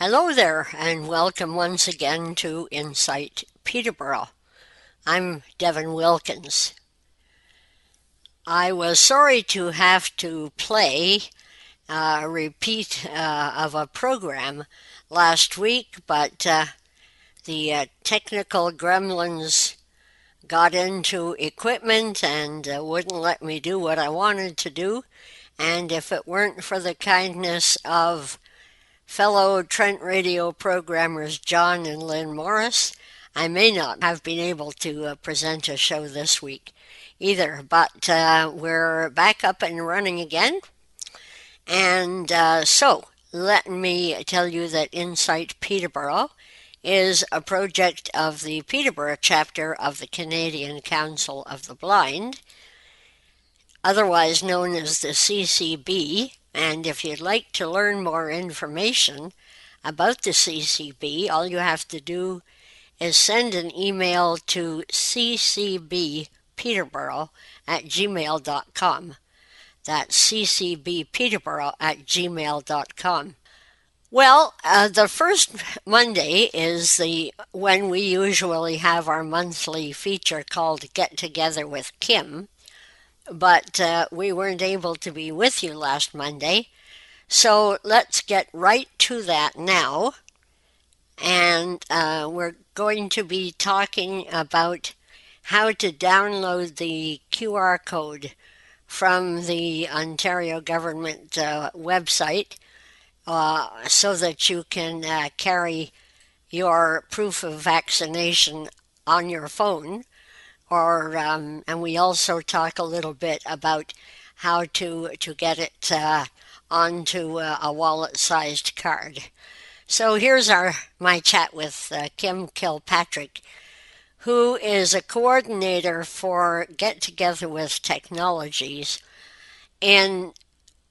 Hello there, and welcome once again to Insight Peterborough. I'm Devin Wilkins. I was sorry to have to play a repeat uh, of a program last week, but uh, the uh, technical gremlins got into equipment and uh, wouldn't let me do what I wanted to do. And if it weren't for the kindness of fellow Trent radio programmers John and Lynn Morris, I may not have been able to uh, present a show this week either, but uh, we're back up and running again. And uh, so, let me tell you that Insight Peterborough is a project of the Peterborough chapter of the Canadian Council of the Blind, otherwise known as the CCB, and if you'd like to learn more information about the CCB, all you have to do is send an email to ccbpeterborough at gmail.com. That's ccbpeterborough at gmail.com. Well, uh, the first Monday is the when we usually have our monthly feature called Get Together with Kim but uh, we weren't able to be with you last Monday. So let's get right to that now. And uh, we're going to be talking about how to download the QR code from the Ontario government uh, website uh, so that you can uh, carry your proof of vaccination on your phone or um, and we also talk a little bit about how to to get it uh, onto a, a wallet-sized card. So here's our my chat with uh, Kim Kilpatrick, who is a coordinator for Get Together with Technologies in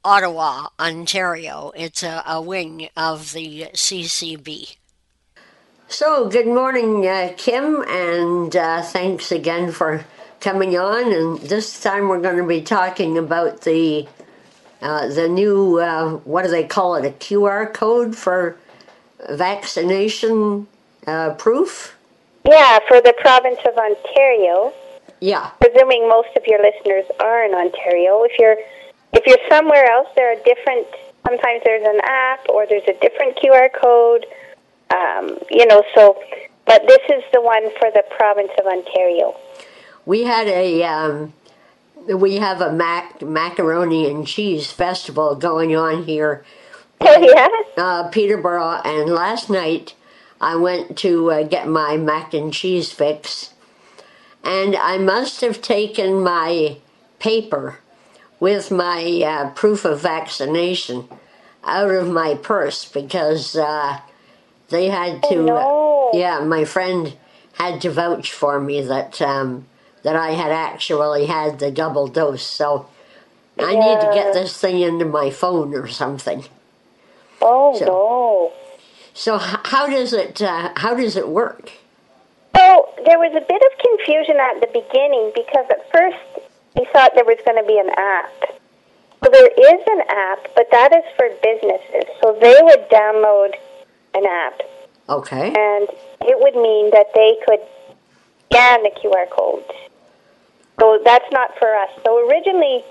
Ottawa, Ontario. It's a, a wing of the CCB. So, good morning, uh, Kim, and uh, thanks again for coming on. And this time we're going to be talking about the uh, the new uh, what do they call it? A QR code for vaccination uh, proof. Yeah, for the province of Ontario. Yeah. Presuming most of your listeners are in Ontario. If you're if you're somewhere else, there are different. Sometimes there's an app or there's a different QR code um, you know, so, but this is the one for the province of Ontario. We had a, um, we have a mac- macaroni and cheese festival going on here. Oh, yeah? Uh, Peterborough, and last night I went to uh, get my mac and cheese fix, and I must have taken my paper with my uh, proof of vaccination out of my purse because uh, they had to. Oh, no. yeah, my friend had to vouch for me that um, that I had actually had the double dose. So I Yeah. need to get this thing into my phone or something. Oh, So- no. So how does it uh, how does it work? So there was a bit of confusion at the beginning because at first we thought there was going to be an app. So there is an app, but that is for businesses. So they would download an app, Okay. and it would mean that they could scan the QR code. So that's not for us. So originally,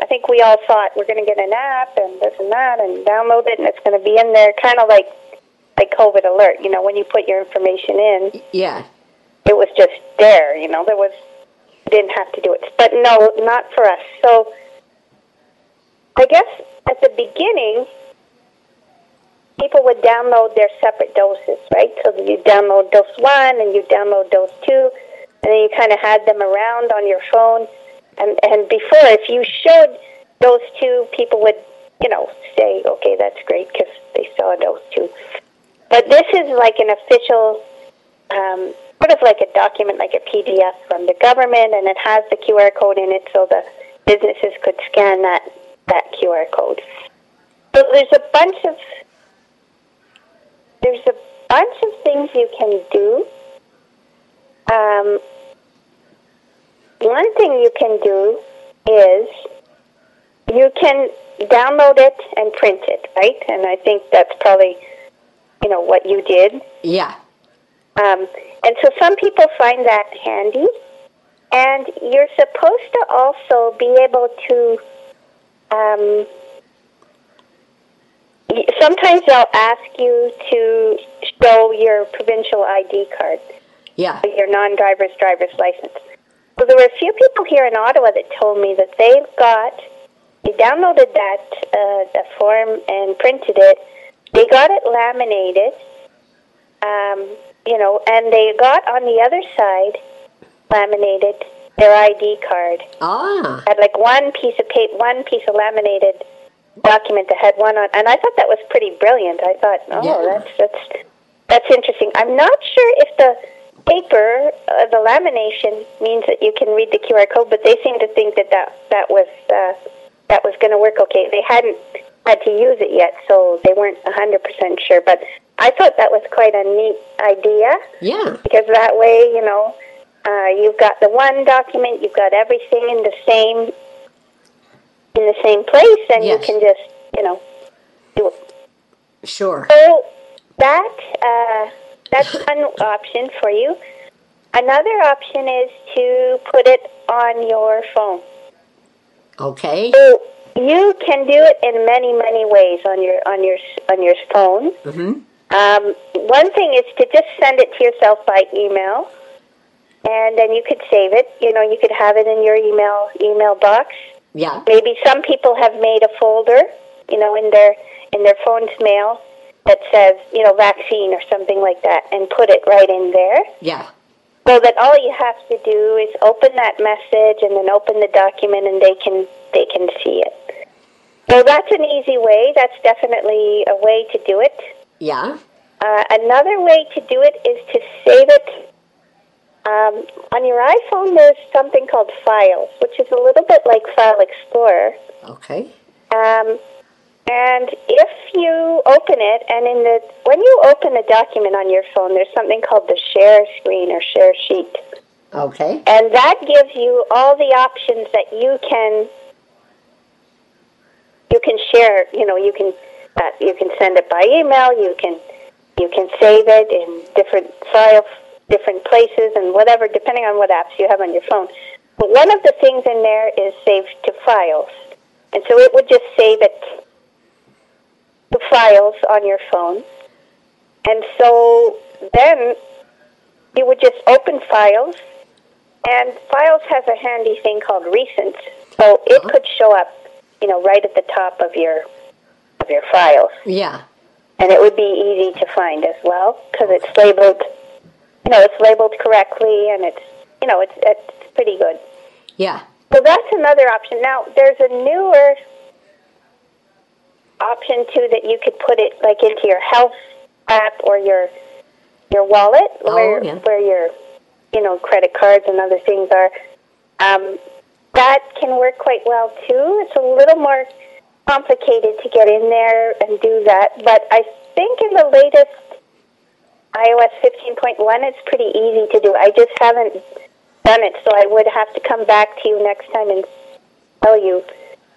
I think we all thought we're going to get an app and this and that and download it, and it's going to be in there, kind of like like COVID alert. You know, when you put your information in, Yeah. it was just there. You know, there was didn't have to do it, but no, not for us. So I guess at the beginning, people would download their separate doses, right? So you download dose one and you download dose two, and then you kind of had them around on your phone. And and before, if you showed those two, people would, you know, say, okay, that's great because they saw dose two. But this is like an official um, sort of like a document, like a PDF from the government, and it has the QR code in it, so the businesses could scan that that QR code. So there's a bunch of there's a bunch of things you can do. Um, one thing you can do is you can download it and print it, right? And I think that's probably you know, what you did. Yeah. Um, and so some people find that handy. And you're supposed to also be able to. Um, sometimes they'll ask you to show your provincial ID card, Yeah. your non-driver's driver's license. So there were a few people here in Ottawa that told me that they got, they downloaded that uh, the form and printed it. They got it laminated, um, you know, and they got on the other side laminated their ID card. Ah. Had like one piece of paper, one piece of laminated document that had one on, and I thought that was pretty brilliant. I thought, oh, Yeah. that's that's that's interesting. I'm not sure if the paper, uh, the lamination, means that you can read the QR code, but they seem to think that that that was uh, that was going to work okay. They hadn't had to use it yet, so they weren't 100% sure. But I thought that was quite a neat idea Yeah. because that way, you know, uh, you've got the one document, you've got everything in the same in the same place, and Yes. you can just, you know, do it. Sure. So that uh, that's one option for you. Another option is to put it on your phone. Okay. So you can do it in many, many ways on your on your on your phone. Mm-hmm. Um, one thing is to just send it to yourself by email, and then you could save it. You know, you could have it in your email email box. Yeah. Maybe some people have made a folder, you know, in their in their phone's mail that says, you know, vaccine or something like that, and put it right in there. Yeah. So that all you have to do is open that message and then open the document, and they can they can see it. So that's an easy way. That's definitely a way to do it. Yeah. Uh, another way to do it is to save it um, on your iPhone. There's something called Files, which is a little bit like File Explorer. Okay. Um, and if you open it, and in the when you open a document on your phone, there's something called the Share screen or Share sheet, Okay. and that gives you all the options that you can you can share. You know, you can uh, you can send it by email. You can you can save it in different files, different places, and whatever, depending on what apps you have on your phone. But one of the things in there is saved to files, and so it would just save it to files on your phone. And so then you would just open files, and files has a handy thing called recent, so it uh-huh. could show up, you know, right at the top of your of your files Yeah. and it would be easy to find as well because it's labeled, you know, it's labeled correctly, and it's, you know, it's it's pretty good. Yeah. So that's another option. Now there's a newer option too that you could put it like into your health app or your your wallet Oh, where yeah. where your you know credit cards and other things are. Um, that can work quite well too. It's a little more complicated to get in there and do that, but I think in the latest iOS 15.1, it's pretty easy to do. I just haven't done it, so I would have to come back to you next time and tell you,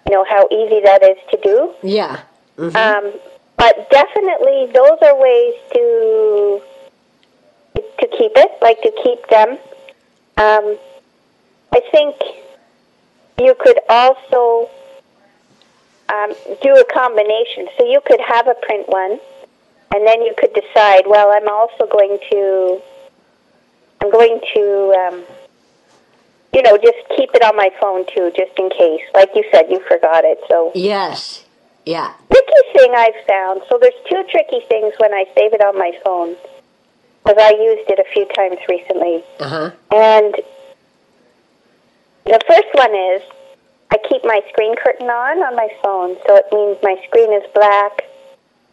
you know, how easy that is to do. Yeah. Mhm. Um, but definitely, those are ways to to keep it, like to keep them. Um, I think you could also um, do a combination. So you could have a print one, and then you could decide. Well, I'm also going to I'm going to um, you know just keep it on my phone too, just in case. Like you said, you forgot it, so Yes. Yeah. tricky thing I've found. So there's two tricky things when I save it on my phone, because I used it a few times recently. Uh huh. And the first one is I keep my screen curtain on on my phone, so it means my screen is black.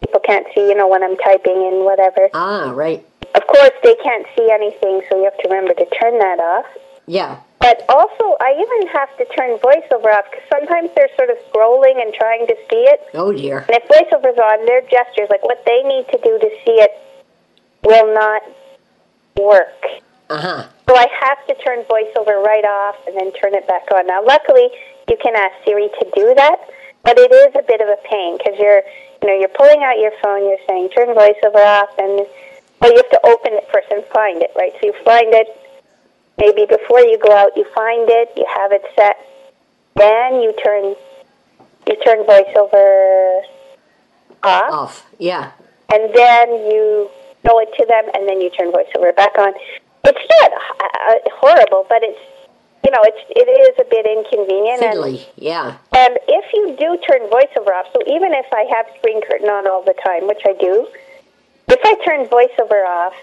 People can't see, you know, when I'm typing and whatever. Ah, right. Of course, they can't see anything, so you have to remember to turn that off. Yeah. But also, I even have to turn voiceover off because sometimes they're sort of scrolling and trying to see it. Oh dear. And if voiceover's on, their gestures, like what they need to do to see it, will not work. Uh huh. So I have to turn voiceover right off and then turn it back on. Now, luckily, you can ask Siri to do that. But it is a bit of a pain because you're, you know, you're pulling out your phone, you're saying turn voiceover off, and well, you have to open it first and find it, right? So you find it. Maybe before you go out, you find it, you have it set, then you turn you turn voiceover off, Off. Yeah. and then you show it to them, and then you turn voiceover back on. It's not uh, horrible, but it's you know it's it is a bit inconvenient. And, Yeah. and if you do turn voiceover off, so even if I have screen curtain on all the time, which I do, if I turn voiceover off,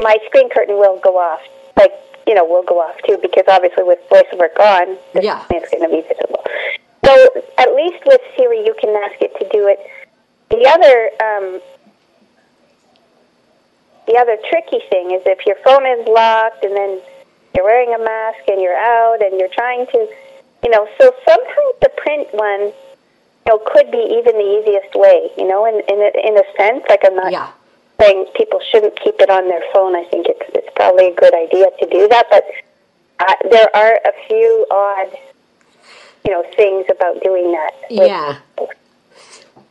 my screen curtain will go off. Like you know, will go off too because obviously with voiceover gone, the Yeah. is going to be visible. So at least with Siri, you can ask it to do it. The other um, the other tricky thing is if your phone is locked and then you're wearing a mask and you're out and you're trying to, you know, so sometimes the print one, you know, could be even the easiest way, you know, in in a, in a sense. Like I'm not Yeah. saying people shouldn't keep it on their phone. I think it's it's probably a good idea to do that, but uh, there are a few odd, you know, things about doing that. Yeah.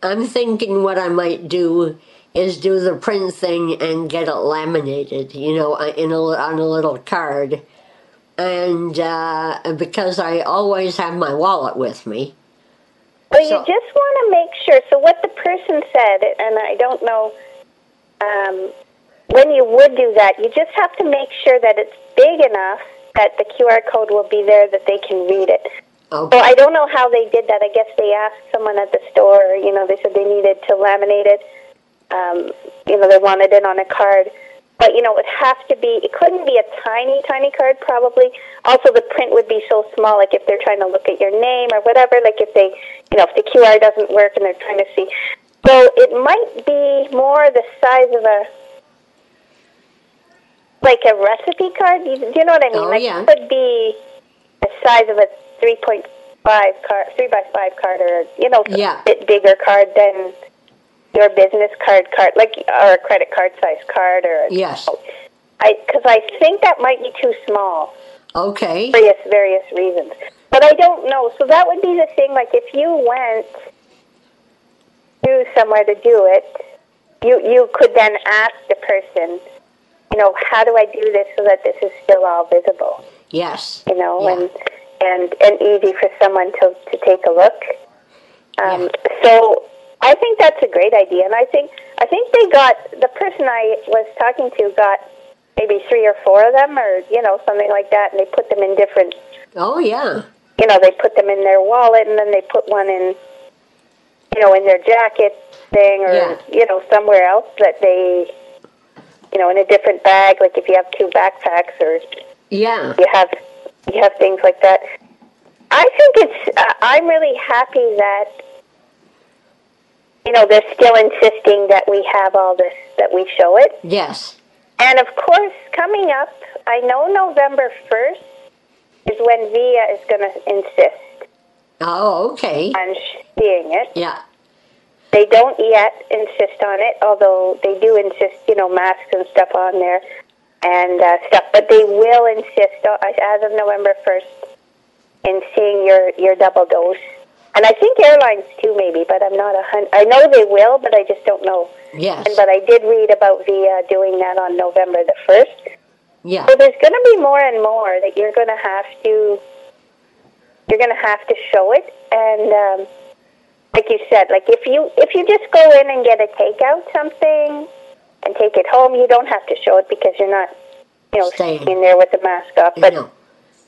I'm thinking what I might do is do the print thing and get it laminated, you know, in a, on a little card. And uh, because I always have my wallet with me. Well, So- you just want to make sure. So, what the person said, and I don't know, um, when you would do that, you just have to make sure that it's big enough that the QR code will be there that they can read it. So, Okay. I don't know how they did that. I guess they asked someone at the store, you know, they said they needed to laminate it. Um, you know, they wanted it on a card. But, you know, it would have to be, it couldn't be a tiny, tiny card probably. Also, the print would be so small, like if they're trying to look at your name or whatever, like if they, you know, if the QR doesn't work and they're trying to see. So it might be more the size of a, like a recipe card. You, do you know what I mean? Oh, like yeah. it could be the size of a 3.5 card, 3 by 5 card or, you know, Yeah. a bit bigger card than your business card card, like, or a credit card size card or, Yes. I, because I think that might be too small Okay. various various reasons. But I don't know. So that would be the thing. Like if you went to somewhere to do it, you you could then ask the person, you know, how do I do this so that this is still all visible? Yes. You know, Yeah. and and and easy for someone to to take a look. Um, So I think that's a great idea, and I think I think they got the person I was talking to got maybe three or four of them, or you know something like that, and they put them in different. Oh, yeah. You know, they put them in their wallet, and then they put one in, you know, in their jacket thing, or Yeah. you know somewhere else that they, you know, in a different bag. Like if you have two backpacks, or Yeah. you have you have things like that. I think it's. Uh, I'm really happy that you know they're still insisting that we have all this, that we show it, Yes. and of course, coming up, I know November first is when Via is going to insist Oh, okay. on seeing it. Yeah. They don't yet insist on it, although they do insist, you know, masks and stuff on there and uh, stuff. But they will insist uh, as of November first in seeing your your double dose. And I think airlines too, maybe, but I'm not a hundred. I know they will, but I just don't know. Yes. And but I did read about Via doing that on November the first. Yeah. So there's going to be more and more that you're going to have to you're going to have to show it and um, like you said like if you if you just go in and get a takeout something and take it home you don't have to show it because you're not you know Staying. sitting there with the mask off but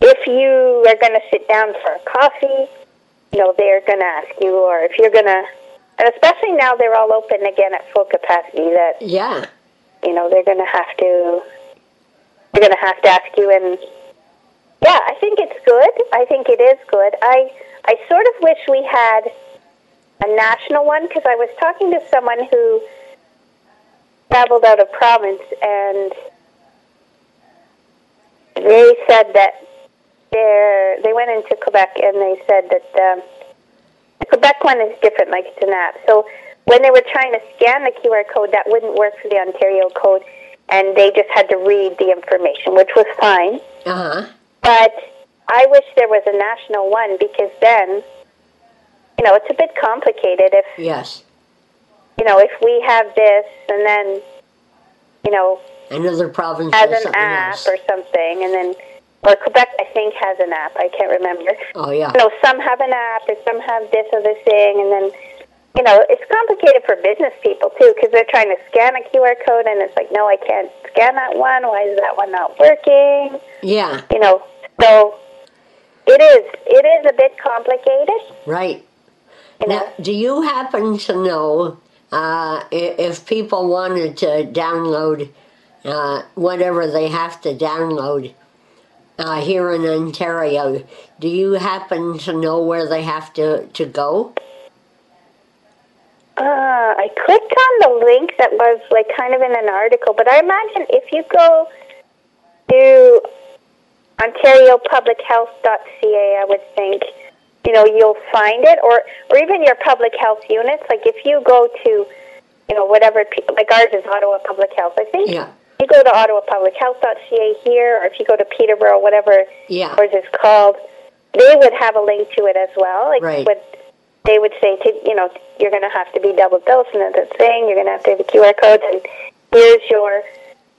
if you are going to sit down for a coffee you know they're going to ask you or if you're going to and especially now they're all open again at full capacity that Yeah. you know they're going to have to they're going to have to ask you and yeah i think it's good i think it is good i i sort of wish we had a national one because i was talking to someone who traveled out of province and they said that they they went into quebec and they said that um, the Quebec one is different, like it's an app. So when they were trying to scan the QR code, that wouldn't work for the Ontario code, and they just had to read the information, which was fine. Uh huh. But I wish there was a national one because then you know, it's a bit complicated if, Yes. you know, if we have this and then, you know, Another province has has an app else. or something, and then, or Quebec, I think, has an app. I can't remember. Oh yeah. You know, some have an app, or some have this other thing, and then, you know, it's complicated for business people too because they're trying to scan a QR code, and it's like, no, I can't scan that one. Why is that one not working? Yeah. You know, so it is. It is a bit complicated. Right. You know. Now, do you happen to know uh, if people wanted to download uh, whatever they have to download uh, here in Ontario? Do you happen to know where they have to, to go? Uh, I clicked on the link that was like kind of in an article, but I imagine if you go to OntarioPublicHealth.ca, I would think, you know, you'll find it, or or even your public health units. Like if you go to, you know, whatever, like ours is Ottawa Public Health. I think Yeah. You go to OttawaPublicHealth.ca here, or if you go to Peterborough, whatever Yeah. ours is called, they would have a link to it as well. Like Right. would they would say to you know you're going to have to be double dosed and that's the thing. You're going to have to have the QR codes and here's your.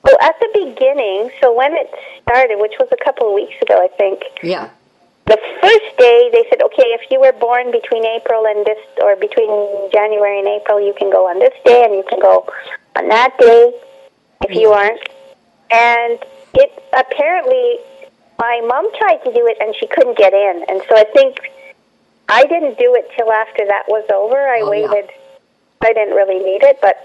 Well, at the beginning, so when it started, which was a couple of weeks ago, I think, Yeah. the first day they said, okay, if you were born between April and this, or between January and April, you can go on this day and you can go on that day if you aren't. And it apparently, my mom tried to do it and she couldn't get in. And so I think I didn't do it till after that was over. I Oh, yeah. waited. I didn't really need it, but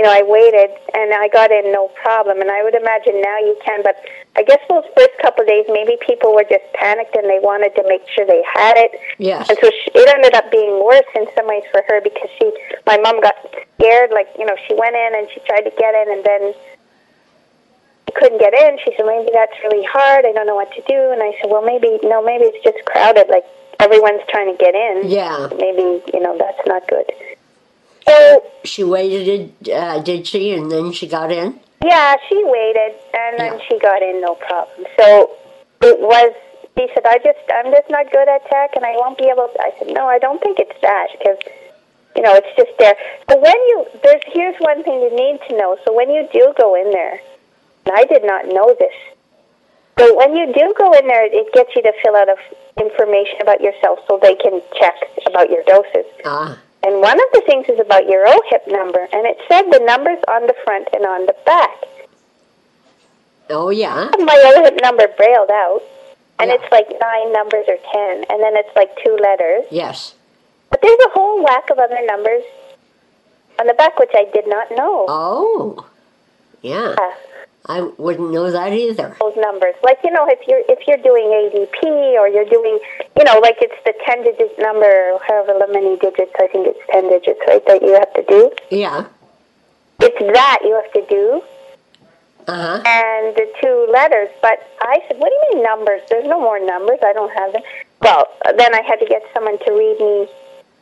you know, I waited and I got in no problem. And I would imagine now you can, but I guess those first couple of days, maybe people were just panicked and they wanted to make sure they had it. Yes. And so she, it ended up being worse in some ways for her because she, my mom got scared. Like, you know, she went in and she tried to get in and then she couldn't get in. She said, maybe that's really hard. I don't know what to do. And I said, well, maybe, no, maybe it's just crowded. Like everyone's trying to get in. Yeah. Maybe, you know, that's not good. So, She waited, uh, did she? And then she got in? Yeah, she waited, and then Yeah. she got in no problem. So it was. She said, "I just, I'm just not good at tech, and I won't be able." to. I said, "No, I don't think it's that because, you know, it's just there." So when you there's here's one thing you need to know. So when you do go in there, and I did not know this. So when you do go in there, it gets you to fill out of information about yourself so they can check about your doses. Ah. And one of the things is about your OHIP number, and it said the numbers on the front and on the back. Oh, yeah. My OHIP number brailled out, and Yeah. it's like nine numbers or ten, and then it's like two letters. Yes. But there's a whole whack of other numbers on the back, which I did not know. Oh. Yeah. Uh, I wouldn't know that either. those numbers, like you know, if you're if you're doing ADP or you're doing, you know, like it's the ten digit number, however many digits. I think it's ten digits, right? That you have to do. Yeah. It's that you have to do. Uh huh. and the two letters. But I said, "What do you mean numbers? There's no more numbers. I don't have them." Well, then I had to get someone to read me,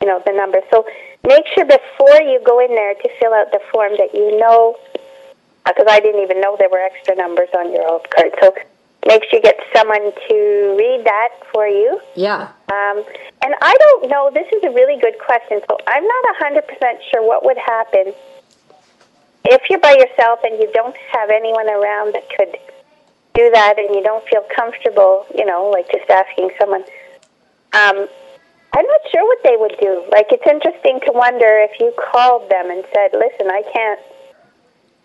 you know, the numbers. So make sure before you go in there to fill out the form that you know, because I didn't even know there were extra numbers on your old card. So make sure you get someone to read that for you. Yeah. Um, and I don't know. This is a really good question. So I'm not a hundred percent sure what would happen if you're by yourself and you don't have anyone around that could do that, and you don't feel comfortable. You know, like just asking someone. Um, I'm not sure what they would do. Like it's interesting to wonder if you called them and said, "Listen, I can't."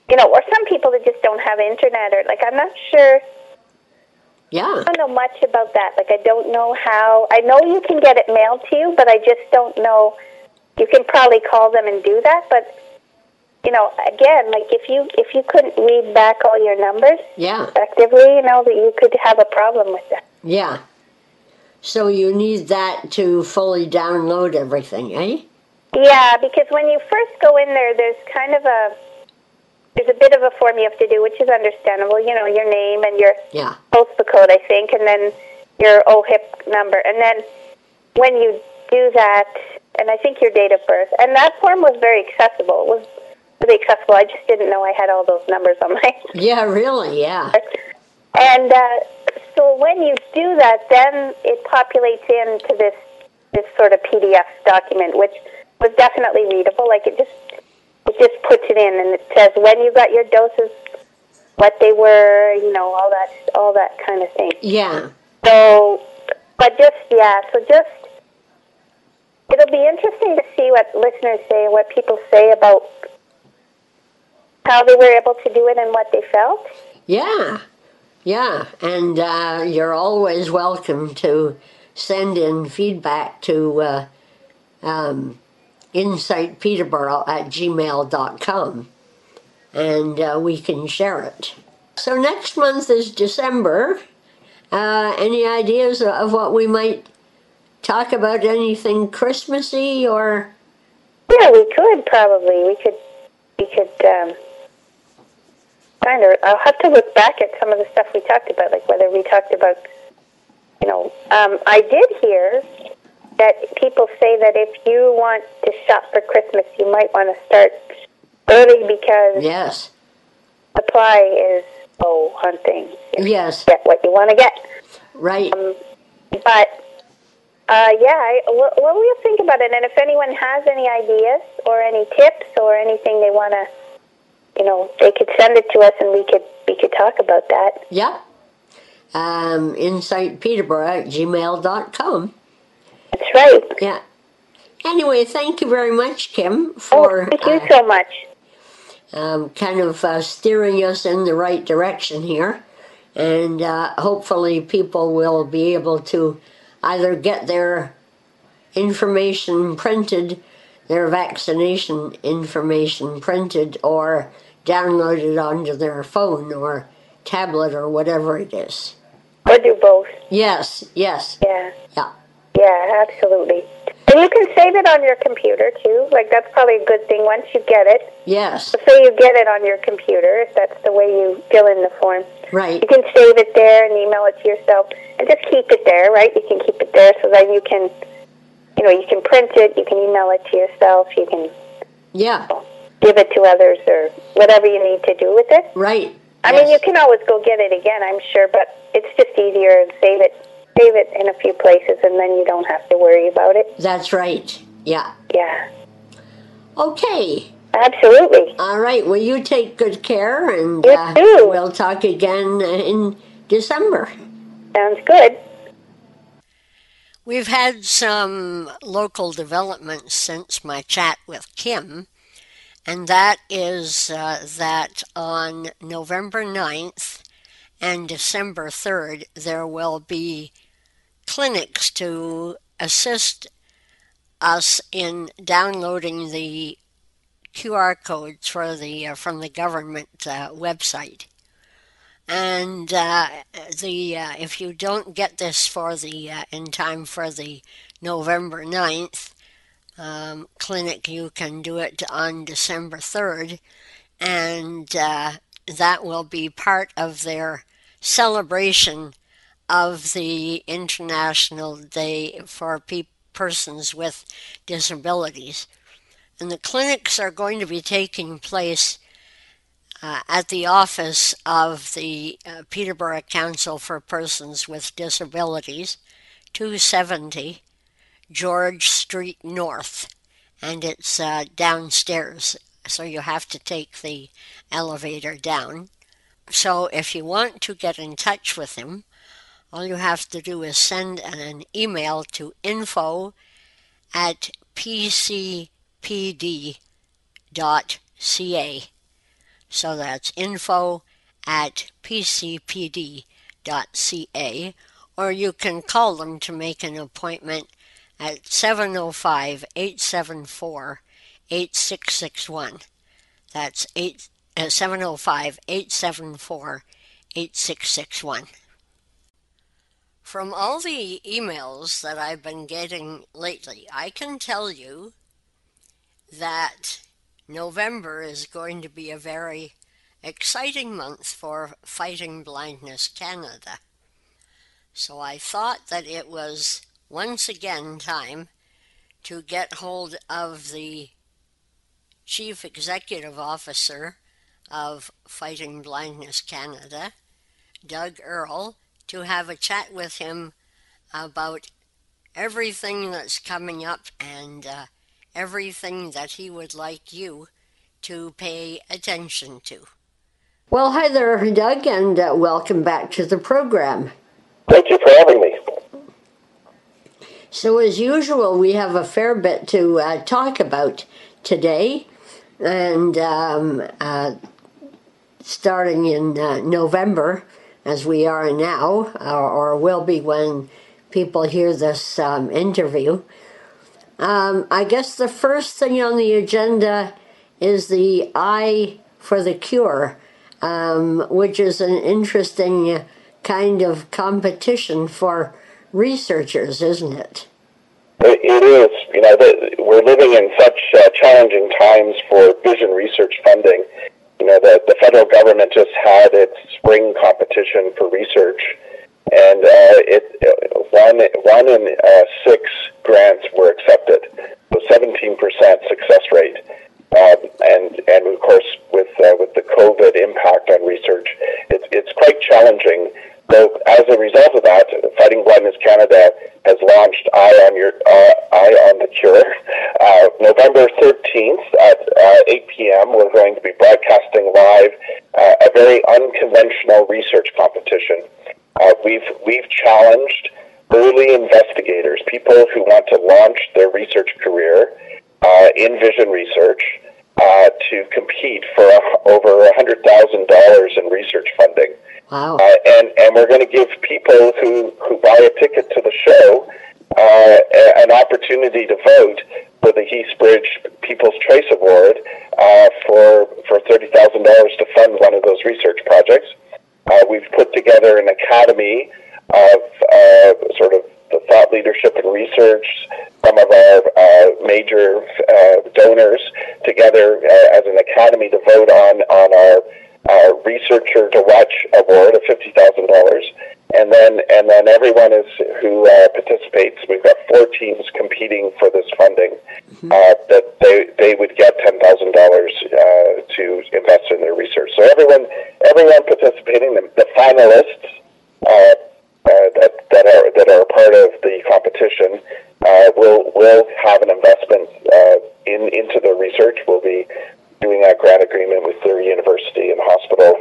You know, or some people that just don't have internet, or like I'm not sure. Yeah. I don't know much about that. Like, I don't know how. I know you can get it mailed to you, but I just don't know. You can probably call them and do that, but you know, again, like if you if you couldn't read back all your numbers Yeah. effectively, you know that you could have a problem with that. Yeah. So you need that to fully download everything, eh? Yeah, because when you first go in there, there's kind of a there's a bit of a form you have to do, which is understandable. You know, your name and your Yeah. postal code, I think, and then your OHIP number. And then when you do that, and I think your date of birth, and that form was very accessible. It was really accessible. I just didn't know I had all those numbers on my. Yeah, really, yeah. And uh, so when you do that, then it populates into this this sort of PDF document, which was definitely readable. Like it just it just puts it in and it says when you got your doses, what they were, you know, all that all that kind of thing. Yeah. So, but just yeah, so just it'll be interesting to see what listeners say, what people say about how they were able to do it and what they felt. Yeah. Yeah. And uh, you're always welcome to send in feedback to uh, um, insightpeterborough at gmail.com and uh, we can share it. So next month is December. Uh, any ideas of what we might talk about? Anything Christmassy or? Yeah, we could probably. We could. We could. Um, of. I'll have to look back at some of the stuff we talked about, like whether we talked about. You know, um, I did hear that people say that if you want to shop for Christmas, you might want to start early because yes, supply is low hunting. You yes, get what you want to get. Right. Um, but uh, yeah, I, we'll, we'll think about it. And if anyone has any ideas or any tips or anything they want to, you know, they could send it to us and we could we could talk about that. Yep. Um, insightpeterborough at gmail.com. That's right. Yeah. Anyway, thank you very much, Kim, Oh, for thank you uh, so much. um, kind of uh, steering us in the right direction here. And uh, hopefully, people will be able to either get their information printed, their vaccination information printed, or downloaded onto their phone or tablet or whatever it is. Or do both. Yes, yes, Yeah. yeah. Yeah, absolutely. And you can save it on your computer too. Like that's probably a good thing once you get it. Yes, So say you get it on your computer, if that's the way you fill in the form. right. You can save it there and email it to yourself, and just keep it there, right? You can keep it there so that you can, you know, you can print it, you can email it to yourself, you can Yeah, give it to others, or whatever you need to do with it. right. I mean, you can always go get it again, I'm sure, but it's just easier to save it, save it in a few places, and then you don't have to worry about it. That's right. Yeah. Yeah, Okay. absolutely. All right. Well, you take good care, and You uh, too. we'll talk again in December. Sounds good. We've had some local developments since my chat with Kim, and that is uh, that on November 9th and December 3rd, there will be clinics to assist us in downloading the QR codes for the uh, from the government uh, website. And uh, the uh, if you don't get this for the uh, in time for the November 9th um, clinic, you can do it on December 3rd, and uh, that will be part of their celebration of the International Day for Pe- Persons with Disabilities. And the clinics are going to be taking place uh, at the office of the uh, Peterborough Council for Persons with Disabilities, 270 George Street North, and it's uh, downstairs, so you have to take the elevator down. So if you want to get in touch with him, all you have to do is send an email to info at pcpd.ca. So that's info at pcpd.ca, or you can call them to make an appointment at 705 874 8661. That's 8, uh, 705 874 8661. From all the emails that I've been getting lately, I can tell you that November is going to be a very exciting month for Fighting Blindness Canada. So I thought that it was once again time to get hold of the Chief Executive Officer of Fighting Blindness Canada, Doug Earle, to have a chat with him about everything that's coming up and uh, everything that he would like you to pay attention to. Well, hi there, Doug, and uh, welcome back to the program. Thank you for having me. So, as usual, we have a fair bit to uh, talk about today, and um, uh, starting in uh, November, as we are now, or, or, will be when people hear this um, interview. Um, I guess the first thing on the agenda is the Eye for the Cure, um, which is an interesting kind of competition for researchers, isn't it? It is. You know, we're living in such uh, challenging times for vision research funding. You know, the, the federal government just had its spring competition for research, and uh, it one one in uh, six grants were accepted, so 17% success rate. Um, and and of course, with uh, with the COVID impact on research, it's it's quite challenging so as a result of that, Fighting Blindness Canada has launched Eye on Your uh, Eye on the Cure. Uh, November 13th at uh, 8 p.m. We're going to be broadcasting live uh, a very unconventional research competition. Uh, we've we've challenged early investigators, people who want to launch their research career uh, in vision research. to compete for over $100,000 in research funding. Wow. Uh, and, and we're going to give people who, who buy a ticket to the show uh, an opportunity to vote for the Heathbridge People's Choice Award uh, for, for $30,000 to fund one of those research projects. Uh, we've put together an academy of uh, sort of the thought leadership and research, some of our uh, major uh, donors together uh, as an academy to vote on on our uh, researcher to watch award of fifty thousand dollars, and then and then everyone is who uh, participates. We've got four teams competing for this funding. Mm-hmm. Uh, that they they would get ten thousand uh, dollars to invest in their research. So everyone everyone participating, the, the finalists. Uh, uh, that that are that are part of the competition uh, will will have an investment uh, in into the research. We'll be doing that grant agreement with their university and hospital.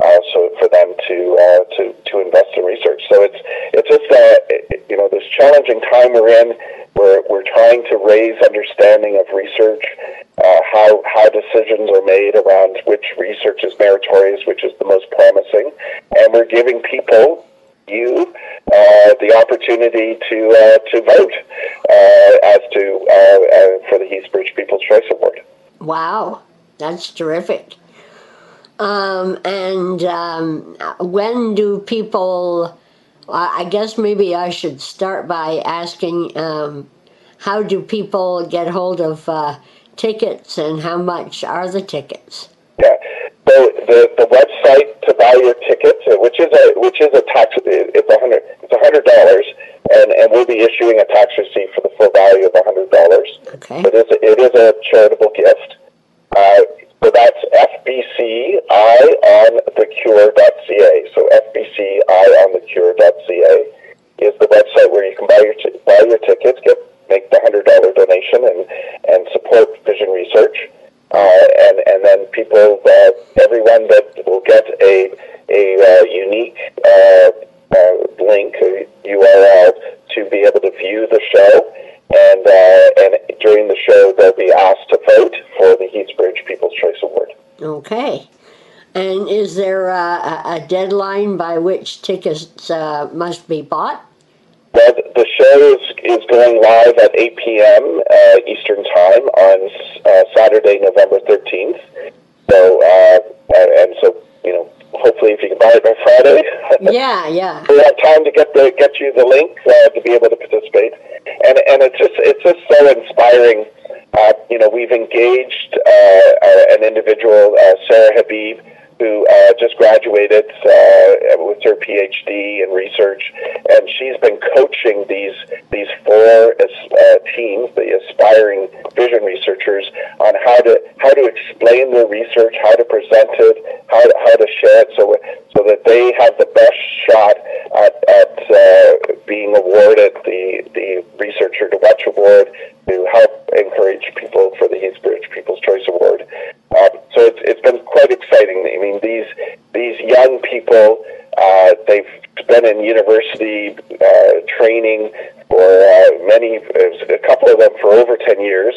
Uh, so for them to uh, to to invest in research. So it's it's just uh, you know this challenging time we're in. We're we're trying to raise understanding of research, uh, how how decisions are made around which research is meritorious, which is the most promising, and we're giving people you uh, the opportunity to uh, to vote uh, as to uh, uh, for the Heathbridge People's Choice Award. Wow. That's terrific. Um, and um, when do people? I guess maybe I should start by asking um, how do people get hold of tickets and how much are the tickets? So the, the website to buy your tickets, uh, which is a which is a tax, it's a hundred it's a hundred dollars, and and we'll be issuing a tax receipt for the full value of a hundred dollars. Okay. It is it is a charitable gift. Uh, so that's fbcionthecure.ca. So fbcionthecure.ca is the website where you can buy your t- buy your tickets, get make the hundred dollar donation, and and support vision research. Uh, and and then people, uh, everyone that will get a a uh, unique uh, uh, link, a URL to be able to view the show and uh, and during the show they'll be asked to vote for the Heathbridge People's Choice Award. Okay. And is there a, a deadline by which tickets uh, must be bought? The show is, is going live at 8 p.m. Uh, Eastern Time on uh, Saturday, November 13th. So, uh, and, and so, you know, hopefully if you can buy it by Friday. Yeah, yeah. we have time to get the get you the link uh, to be able to participate, and and it's just it's just so inspiring. Uh, you know, we've engaged uh, uh an individual, uh, Sarah Habib, who uh, just graduated uh, with her PhD in research, and she's been coaching these these four uh, teams, the aspiring vision researchers, on how to how to explain their research, how to present it, how how to share it, so so that they have the best shot at, at uh, being awarded the the Researcher to Watch Award to help encourage people for the Eastbridge People's Choice Award. Um, so it's, it's been quite exciting. I mean, these these young people, uh, they've been in university uh, training for uh, many, a couple of them for over 10 years.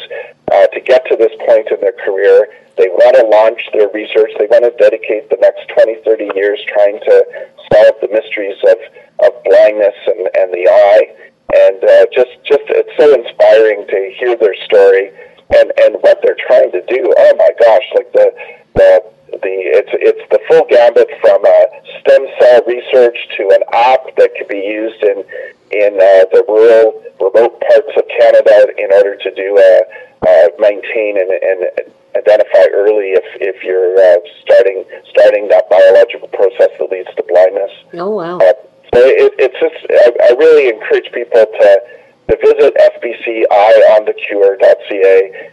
Uh, to get to this point in their career, they want to launch their research. They want to dedicate the next 20, 30 years trying to solve the mysteries of, of blindness and, and the eye. And uh, just, just it's so inspiring to hear their story and and what they're trying to do. Oh my gosh, like the the the it's it's the full gambit from uh, stem cell research to an app that could be used in in uh, the rural remote parts of Canada in order to do uh, uh, maintain and, and identify early if if you're uh, starting starting that biological process that leads to blindness. Oh wow! Uh, so it, it's just I, I really encourage people to to visit fbceyeonthecure.ca,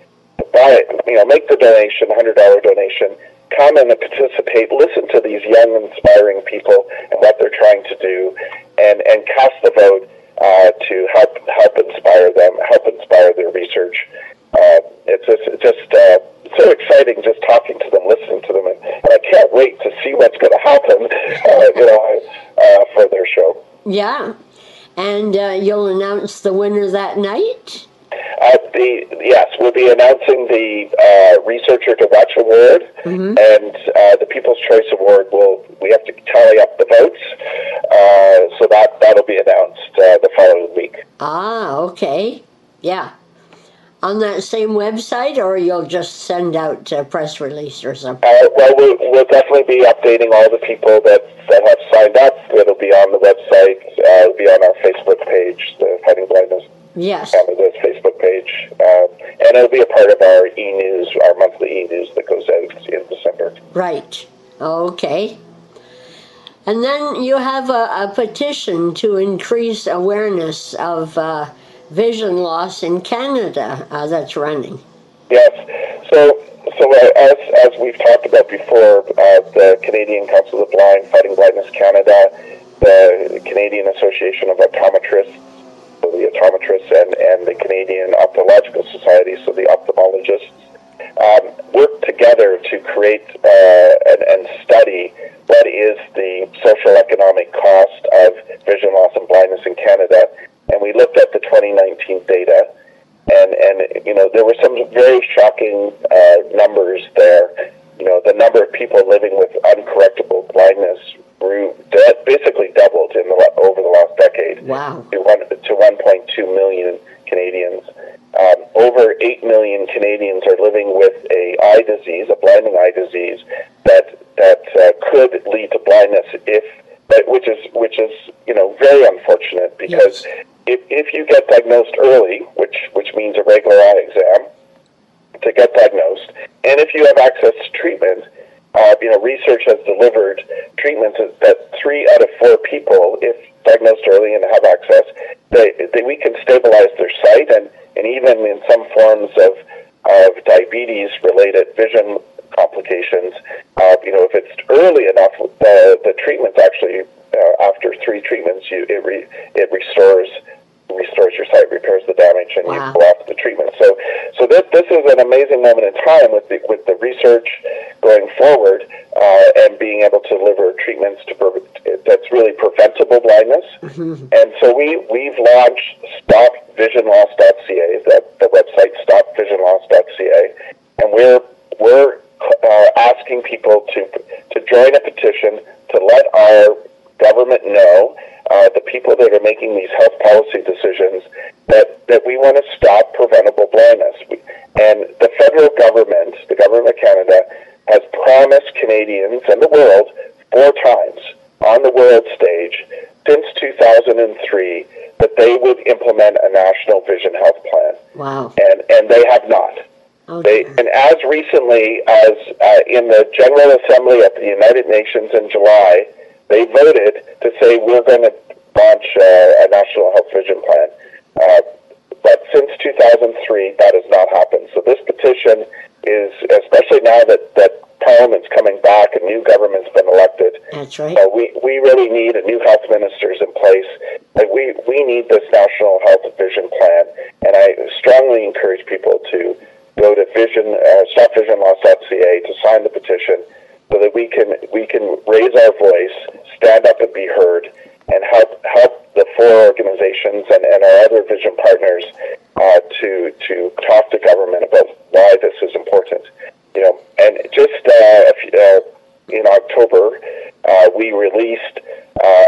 buy you know, make the donation, $100 donation, come and participate, listen to these young, inspiring people and what they're trying to do, and, and cast the vote uh, to help help inspire them, help inspire their research. Uh, it's just, it's just uh, so exciting just talking to them, listening to them, and, and I can't wait to see what's going to happen, uh, you know, uh, for their show. Yeah, and uh, you'll announce the winner that night? Uh, the yes, we'll be announcing the uh, Researcher to Watch Award mm-hmm. and uh, the People's Choice Award. Will we have to tally up the votes? Uh, so that that'll be announced uh, the following week. Ah, okay, yeah. On that same website, or you'll just send out a press release or something? Uh, well, we'll, we'll definitely be updating all the people that, that have signed up. It'll be on the website. it'll be on our Facebook page, the Fighting Blindness Yes. Canada's Facebook page. Um, and it'll be a part of our e-news, our monthly e-news that goes out in December. Right. Okay. And then you have a, a petition to increase awareness of uh, vision loss in Canada uh, that's running. Yes. So, so uh, as, as we've talked about before, uh, the Canadian Council of the Blind, Fighting Blindness Canada, the Canadian Association of Optometrists, the optometrists and, and the Canadian Ophthalmological Society, so the ophthalmologists, um, work together to create uh, and, and study what is the social economic cost has Canadians and the world four times on the world stage since 2003 that they would implement a national vision health plan. Wow. And, and they have not. Oh, They, and as recently as uh, in the General Assembly at the United Nations in July, they voted to say we're going to launch uh, a national health vision plan. Uh, but since 2003, that has not happened. So this petition is, especially now that, that Parliament's coming back and new government's been elected, That's right. uh, we, we really need a new health ministers in place. Like we, we need this national health vision plan, and I strongly encourage people to go to vision uh, stopvisionloss.ca to sign the petition so that we can we can raise our voice, stand up and be heard, and help help the four organizations and, and our other vision partners uh, to to talk to government about why this is important. You know, and just uh, a few- uh, in October, uh, we released uh,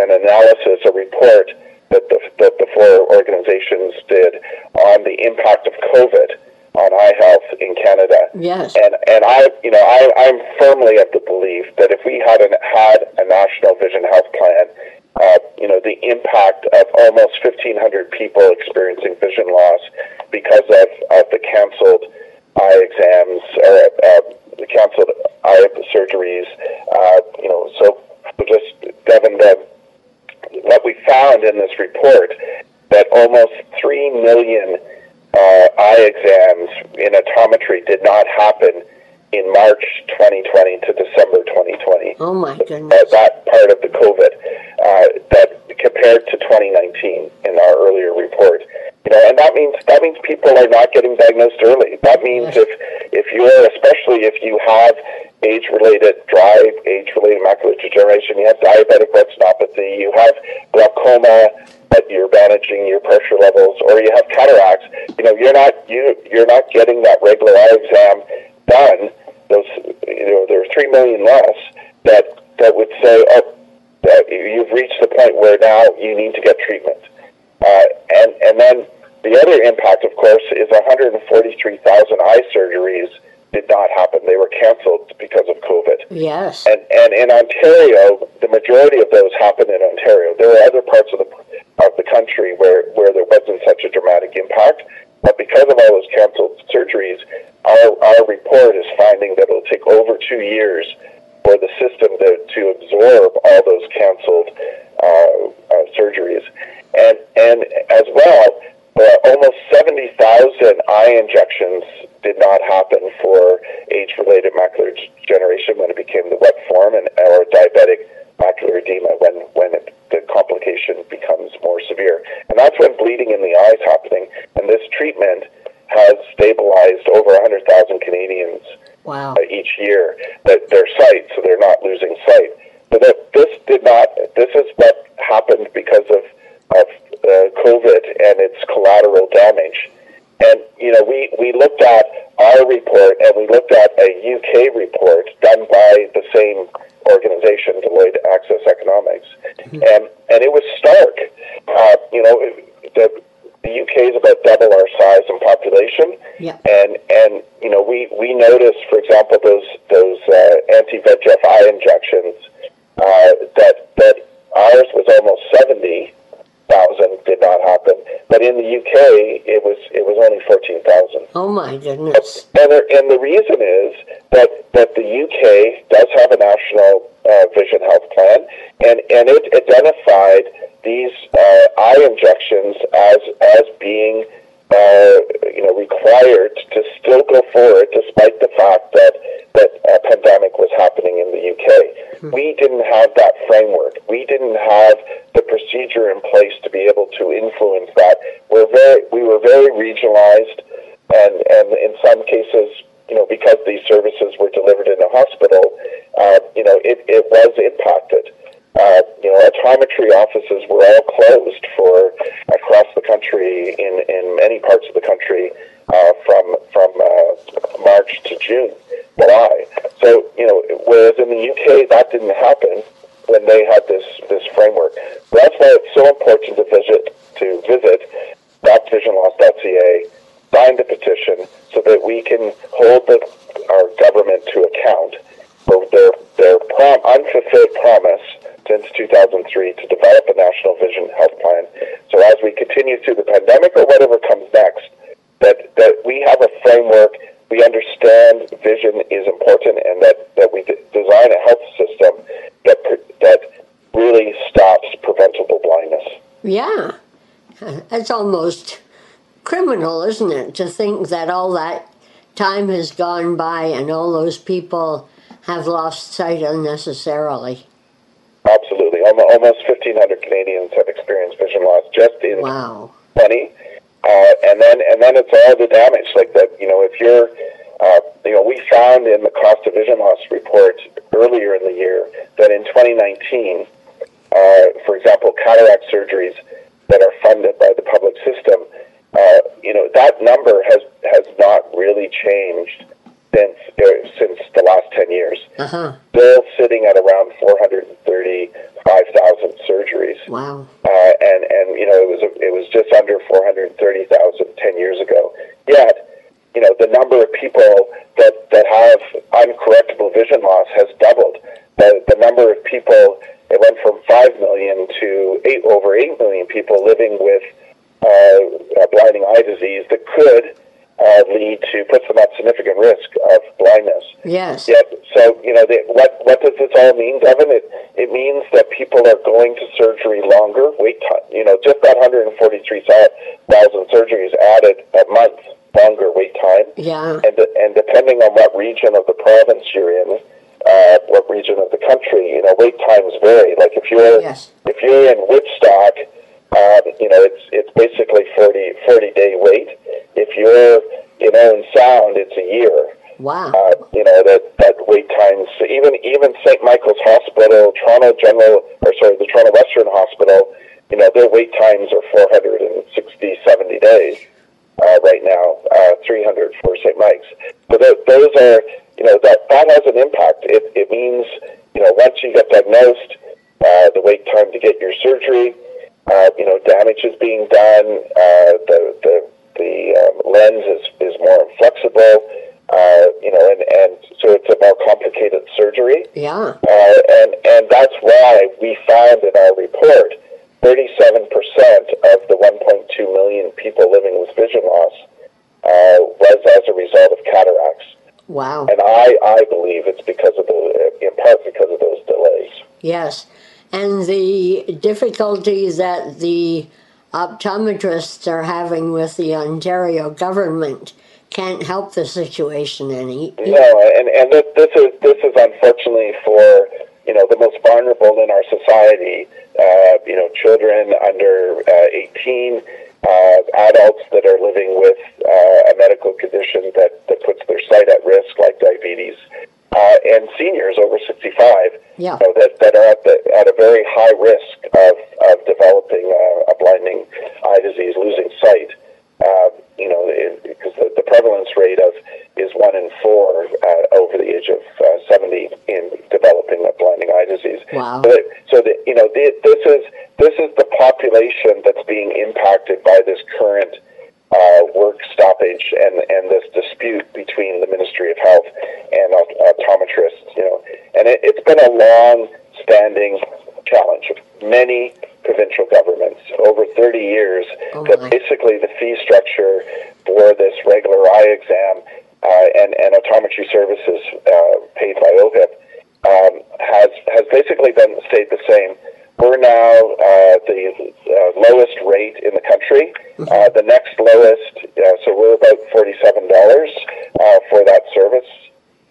an analysis, a report that the, that the four organizations did on the impact of COVID on eye health in Canada. Yes. And and I, you know, I, I'm firmly of the belief that if we had an, had a national vision health plan, uh, you know, the impact of almost 1,500 people experiencing vision loss because of, of the canceled eye exams or uh, the canceled eye surgeries, uh, you know, so just Devin, the, what we found in this report that almost 3 million uh, eye exams in optometry did not happen in March 2020 to December 2020. Oh my Uh, goodness. that part of the COVID uh, that compared to 2019 in our earlier report. You know, and that means that means people are not getting diagnosed early. That means if if you're especially if you have age-related dry age-related macular degeneration, you have diabetic retinopathy, you have glaucoma, but you're managing your pressure levels, or you have cataracts. You know, you're not you you're not getting that regular eye exam done. Those you know there are three million less that that would say, oh, that you've reached the point where now you need to get treatment. Uh, and and then the other impact, of course, is 143,000 eye surgeries did not happen. They were canceled because of COVID. Yes. And and in Ontario, the majority of those happened in Ontario. There are other parts of the of the country where where there wasn't such a dramatic impact, but because of all those canceled surgeries, our our report is finding that it'll take over two years for the system to, to absorb all those canceled uh, uh, surgeries, and and as well, uh, almost seventy thousand eye injections did not happen for age-related macular degeneration when it became the wet form and or diabetic macular edema when when it, the complication becomes more severe, and that's when bleeding in the eye is happening. And this treatment has stabilized over 100,000 Canadians Wow. uh, each year that their sight, so they're not losing sight. But that this did not. This is what happened because of of uh, COVID and its collateral damage. And you know, we we looked at our report and we looked at a UK report done by the same organization, Deloitte Access Economics, and and it was stark. Uh, you know, the the UK is about double our size and population, Yeah. and and you know we we noticed, for example, those uh, anti VEGF eye injections uh, that that ours was almost seventy thousand did not happen, but in the UK it was it was only fourteen thousand. Oh my goodness. And the, and the reason is that, that the UK does have a national uh, vision health plan, and, and it identified these uh, eye injections as as being uh, you know required to still go forward, despite the fact that that a pandemic was happening in the UK. We didn't have that framework. We didn't have the procedure in place to be able to influence that. We're very we were very regionalized and and in some cases, you know, because these services were delivered in a hospital, uh, you know, it, it was impacted. Uh, you know, optometry offices were all closed for across the country in, in many parts of the country uh, from from uh, March to June, July. So you know, whereas in the UK that didn't happen when they had this this framework. That's why it's so important to visit to visit stopvisionloss.ca sign the petition so that we can hold the, our government to account for their their prom, unfulfilled promise since 2003 to develop a national vision health plan. So as we continue through the pandemic or whatever comes next, that that we have a framework That's almost criminal, isn't it? To think that all that time has gone by and all those people have lost sight unnecessarily. Absolutely. Almost 1,500 Canadians have experienced vision loss just in Wow. 20. Uh, and then and then it's all the damage. Like that, you know, if you're, uh, you know, we found in the cost of vision loss report earlier in the year that in 2019, uh, for example, cataract surgeries that are funded by the public system, uh, you know, that number has has not really changed since uh, since the last 10 years. Uh huh. Still sitting at around 435,000 surgeries Wow. uh, and and you know it was it was just under 430,000 10 years ago. Yet, you know the number of people that that have uncorrectable vision loss has doubled. The the number of people it went from five million to eight over eight million people living with uh, blinding eye disease that could uh, lead to puts them at significant risk of blindness. Yes. Yeah. So you know, the, what what does this all mean, Devin? It it means that people are going to surgery longer. Wait time. You know, just that 143,000 surgeries added a month longer wait time. Yeah. And and depending on what region of the province you're in, uh, what region of the country, you know, wait times vary. Like if you're Yes. if you're in Woodstock, um, you know, it's it's basically 40, 40 day wait. If you're you know in Sound, it's a year Wow. uh, you know that that wait times even even St Michael's Hospital, Toronto General or sorry the Toronto Western Hospital, you know their wait times are 460 70 days uh, right now, uh, 300 for St Mike's. So th- those are you know that that has an impact. It it means you know once you get diagnosed, uh, the wait time to get your surgery, uh, you know damage is being done, uh, the the the um, lens is is more inflexible uh, you know, and, and so it's a more complicated surgery. Yeah. Uh, and, and that's why we found in our report 37% of the 1.2 million people living with vision loss uh, was as a result of cataracts. Wow. And I, I believe it's because of the, in part because of those delays. Yes. And the difficulties that the optometrists are having with the Ontario government can't help the situation any. No, and and this is this is unfortunately for you know the most vulnerable in our society. Uh, you know, children under uh, 18, uh, adults that are living with uh, a medical condition that, that puts their sight at risk, like diabetes, uh, and seniors over 65 Yeah. know, that, that are at, the, at a very high risk of, of developing uh, a blinding eye disease, losing sight. Um, you know, because the, the prevalence rate of is one in four uh, over the age of uh, 70 in developing a blinding eye disease. Wow. So, so that, you know, the, this is this is the population that's being impacted by this current uh, work stoppage and, and this dispute between the Ministry of Health and opt- optometrists. You know, and it, it's been a long-standing challenge many provincial governments over 30 years. Oh, that my. basically the fee structure for this regular eye exam uh, and, and optometry services uh, paid by OHIP um, has has basically been stayed the same. We're now uh, the uh, lowest rate in the country. Uh, the next lowest, uh, so we're about forty-seven dollars uh, for that service,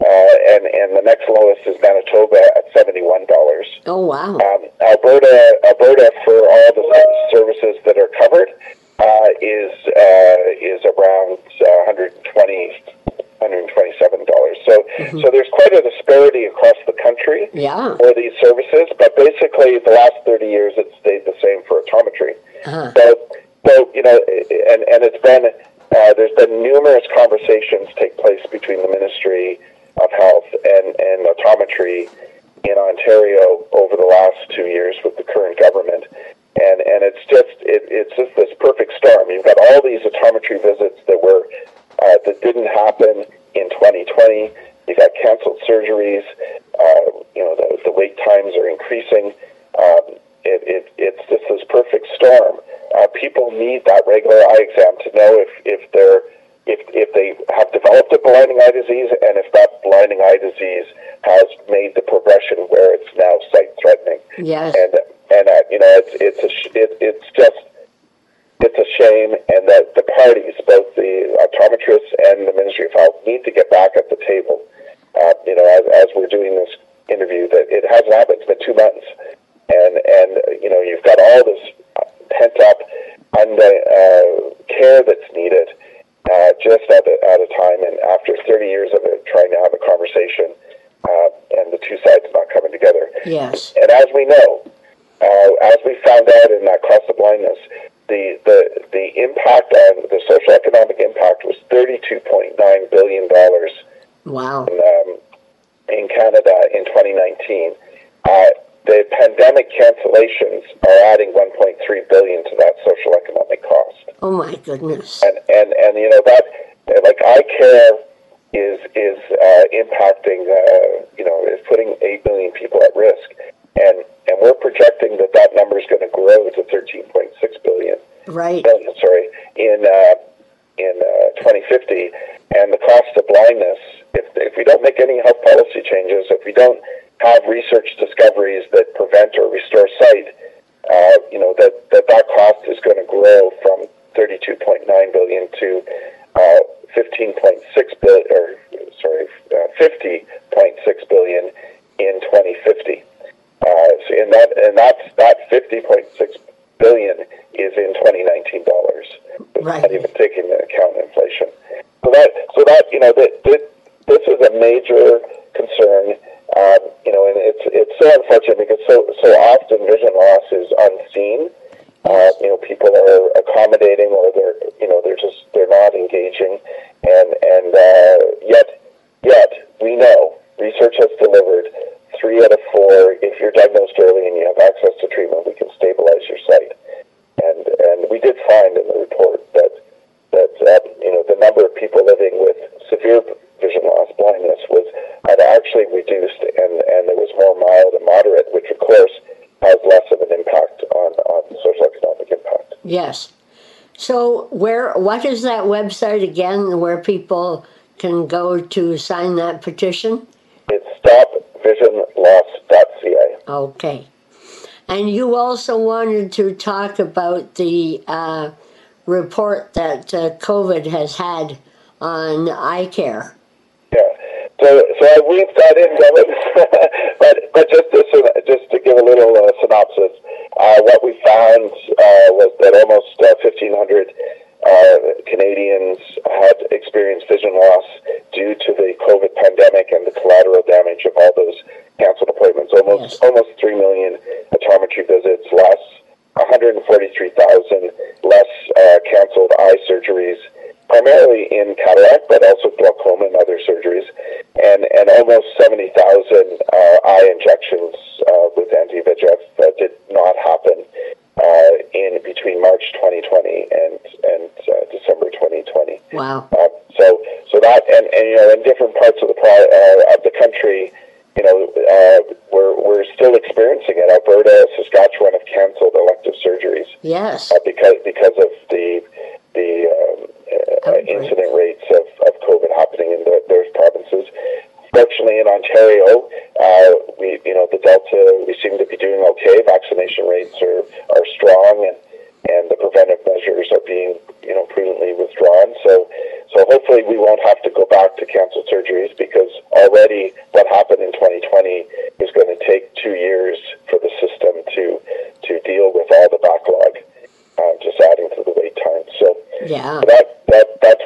uh, and and the next lowest is Manitoba at seventy-one dollars. Oh, wow. Um, Alberta, Alberta, for all the services that are covered, uh, is uh, is around uh, 120 127 dollars. So, so there's quite a disparity across the country Yeah. for these services. But basically, the last 30 years, it's stayed the same for optometry. Uh-huh. So, so you know, and and it's been uh, there's been numerous conversations take place between the Ministry of Health and and optometry in Ontario over the last two years with the current government. And, and it's just it, it's just this perfect storm. You've got all these optometry visits that were uh, that didn't happen in 2020. You've got canceled surgeries. Uh, you know the, the wait times are increasing. Um, it, it, it's just this perfect storm. Uh, people need that regular eye exam to know if, if they're if, if they have developed a blinding eye disease and if that blinding eye disease has made the progression where it's now sight threatening. Yes. And and uh, you know it's it's a sh- it, it's just it's a Yes. And as we know, uh, as we found out in that cost of blindness, the, the, the impact on the social economic impact was $32.9 billion Wow. in, um, in Canada in 2019. Uh, the pandemic cancellations are adding 1.3 billion to that social economic cost Oh my goodness. and and and you know that like eye care is is uh, impacting uh, you know is putting eight million people at risk, and and we're projecting that that number is going to grow to thirteen point six billion Right. billion sorry in uh, in uh, 2050, and the cost of blindness if if we don't make any health policy changes, if we don't have research discoveries that prevent or restore sight, uh, you know that, that that cost is going to grow from 32.9 billion to uh, 15.6 billion, or sorry, uh, 50.6 billion in 2050. Uh, so in that, and that's that 50.6 billion is in 2019 dollars, Right. not even taking into account inflation. So that, so that you know, that, that this is a major concern. Um, you know, and it's it's so unfortunate because so so often vision loss is unseen. Uh, you know, people are accommodating, or they're you know they're just they're not engaging, and and uh, yet yet we know research has delivered three out of four. If you're diagnosed early and you have access to treatment, we can stabilize your sight. And and we did find in the report that that uh, you know the number of people living with severe vision loss blindness was had actually reduced, and and there was more mild and moderate, which of course has less of an impact on on social economic impact. Yes. So where what is that website again where people can go to sign that petition? It's Okay. And you also wanted to talk about the uh, report that uh, COVID has had on eye care. Yeah. So, so I weaved that in, but, but just to, just to give a little uh, synopsis, uh, what we found uh, was that almost uh, 1,500 uh, Canadians had experienced vision loss due to the COVID pandemic and the collateral damage of all those canceled appointments. Almost Yes. almost 3 million optometry visits less, 143,000 less uh, canceled eye surgeries, primarily in cataract, but also glaucoma and other surgeries, and, and almost 70,000 uh, eye injections uh, with anti-VEGF uh, did not happen uh, in between March 2020 and, and uh, December 2020. Wow. Um, so, so that, and, and you know, in different parts of the pro- uh, of the country, you know, uh, we're we're still experiencing it. Alberta, Saskatchewan have canceled elective surgeries Yes. uh, because because of the the um, uh, incident rates of, of COVID happening in the, those provinces. Fortunately, in Ontario, uh, we you know the Delta we seem to be doing okay. Vaccination rates are are strong and and the preventive measures are being you know prudently withdrawn. So so hopefully we won't have to go back to canceled surgeries because already what happened in 2020 is going to take two years for the system to to deal with all the backlog, uh, just adding to the wait time. So Yeah. that, that that's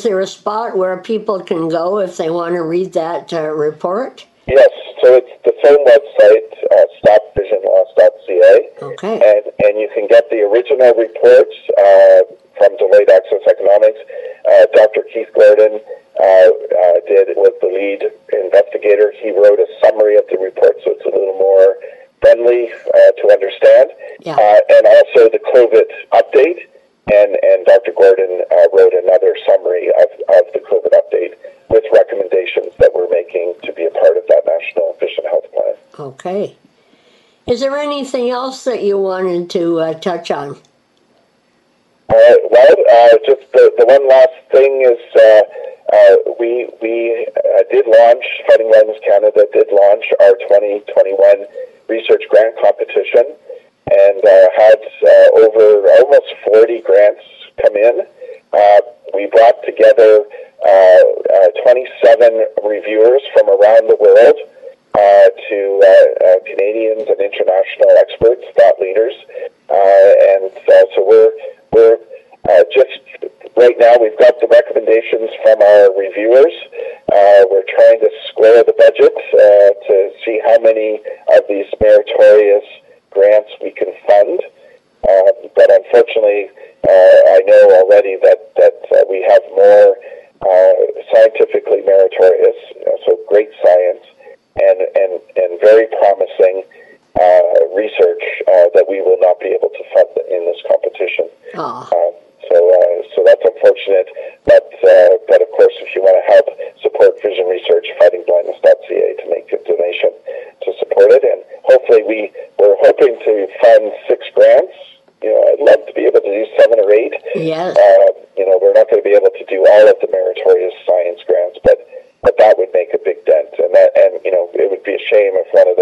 is there a spot where people can go if they want to read that uh, report? Yes, so it's the same website, uh, stopvisionloss.ca, Okay. and and you can get the original reports uh, from Deloitte Access Economics. Uh, Dr. Keith Gordon uh, uh, did was the lead investigator. He wrote a summary of the report, so it's a little more friendly uh, to understand, Yeah. uh, and also the COVID update. And, and Dr. Gordon uh, wrote another summary of, of the COVID update with recommendations that we're making to be a part of that National Vision Health Plan. Okay. Is there anything else that you wanted to uh, touch on? Uh, well, uh, just the, the one last thing is uh, uh, we we uh, did launch Fighting Blindness Canada did launch our 2021 research grant competition and uh, had uh, over almost 40 grants come in. Uh, we brought together uh, uh, 27 reviewers from around the world uh, to Canadians and international experts, thought leaders, uh, and so we're we're just right now we've got the recommendations from our reviewers. Uh, we're trying to square the budget uh, to see how many of these meritorious grants we can fund. Uh, but unfortunately, uh, I know already that that uh, we have more uh, scientifically meritorious, so great science, and and and very promising uh, research uh, that we will not be able to fund in this competition. Oh, so, uh, so that's unfortunate. But, uh, but of course, if you want to help support vision research, fightingblindness.ca to make a donation to support it. And hopefully we, we're hoping to fund six grants. You know, I'd love to be able to do seven or eight. yes. Uh, you know, we're not going to be able to do all of the meritorious science grants, but, but that would make a big dent. And that, and, you know, it would be a shame if one of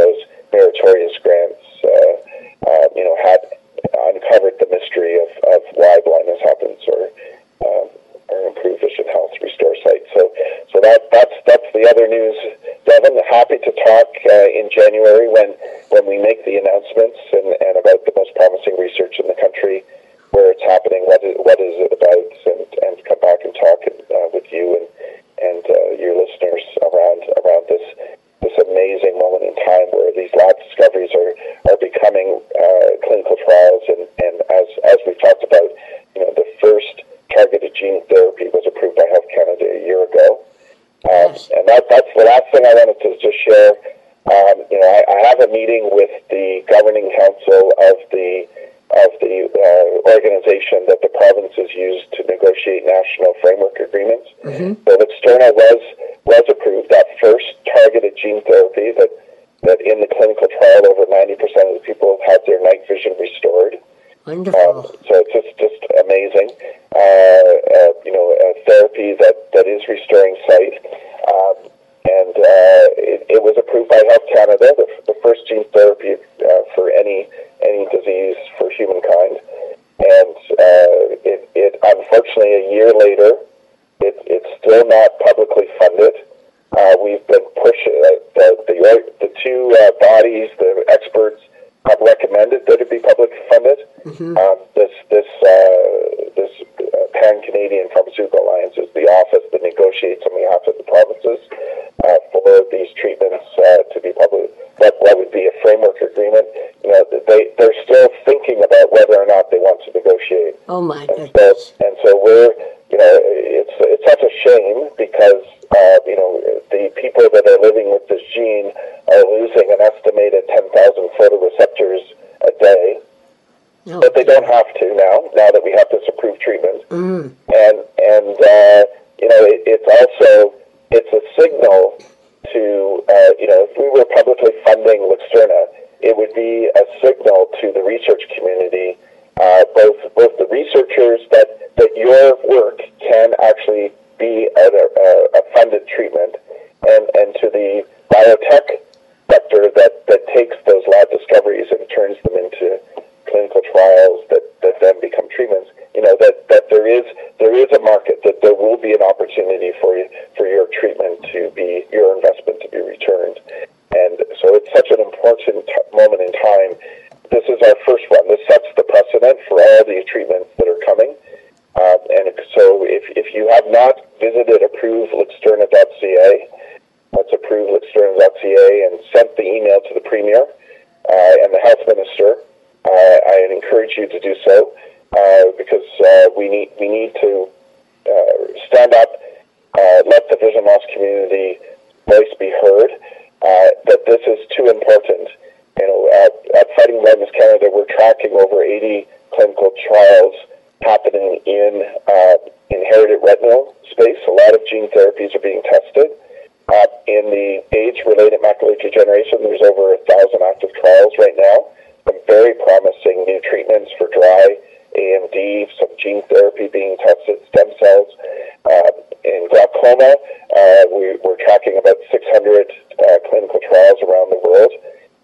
Canadian Pharmaceutical Alliance is the office that negotiates on behalf of the provinces uh, for these treatments uh, to be public. What, what would be a framework agreement? You know, they they're still thinking about whether or not they want to negotiate. oh my And so, goodness. and so we're, you know, it's it's such a shame because uh, you know the people that are living with this gene are losing an estimated 10,000 photoreceptors a day, But they don't have to now. Now that we have this approved treatment, mm, and and uh, you know, it, it's also it's a signal to uh, you know if we were publicly funding Luxturna, it would be a signal to the research community, uh, both both the researchers that that your work can actually be a, a, a funded treatment, and and to the biotech sector that that takes those lab discoveries and turns them into clinical trials that, that then become treatments, you know, that, that there is there is a market, that there will be an opportunity for you, for your treatment to be your investment to be returned. And so it's such an important t- moment in time. This is our first one. This sets the precedent for all the treatments that are coming. Um, and so if, if you have not visited approveluxturna.ca, let's and sent the email to the Premier uh, and the Health Minister uh, I encourage you to do so uh, because uh, we need we need to uh, stand up, uh, let the vision loss community voice be heard. Uh, that this is too important. You know, at, at Fighting Blindness Canada, we're tracking over 80 clinical trials happening in uh, inherited retinal space. A lot of gene therapies are being tested. In the age-related macular degeneration, there's over a thousand active trials right now. Some very promising new treatments for dry AMD, some gene therapy being tested, stem cells. Uh, in glaucoma, uh, we, are tracking about 600 uh, clinical trials around the world.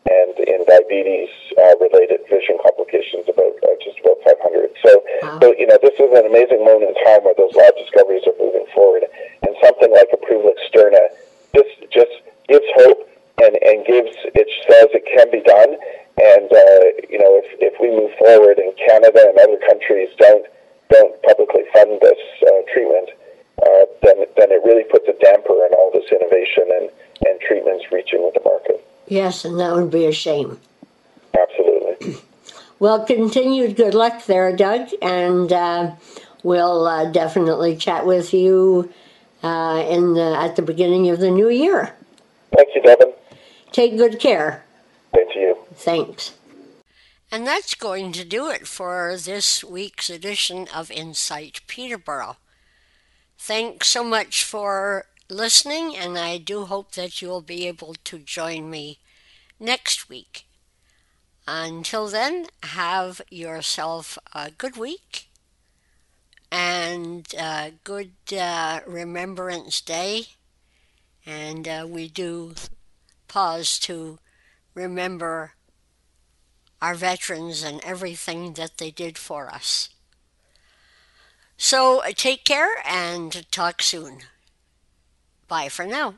And in diabetes uh, related vision complications, about uh, just about 500. So, wow. so, you know, this is an amazing moment in time where those lab discoveries are moving forward. And something like Approval Luxturna just, just gives hope and, and gives, it says it can be done. And uh, you know, if, if we move forward and Canada and other countries don't don't publicly fund this uh, treatment, uh, then then it really puts a damper on all this innovation and, and treatments reaching the market. Yes, and that would be a shame. Absolutely. well, continued good luck there, Doug, and uh, we'll uh, definitely chat with you uh, in the, at the beginning of the new year. Thank you, Devin. Take good care. Same to you. Thanks. And that's going to do it for this week's edition of Insight Peterborough. Thanks so much for listening, and I do hope that you'll be able to join me next week. Until then, have yourself a good week and a good uh, Remembrance Day. And uh, we do pause to remember our veterans and everything that they did for us. So take care and talk soon. Bye for now.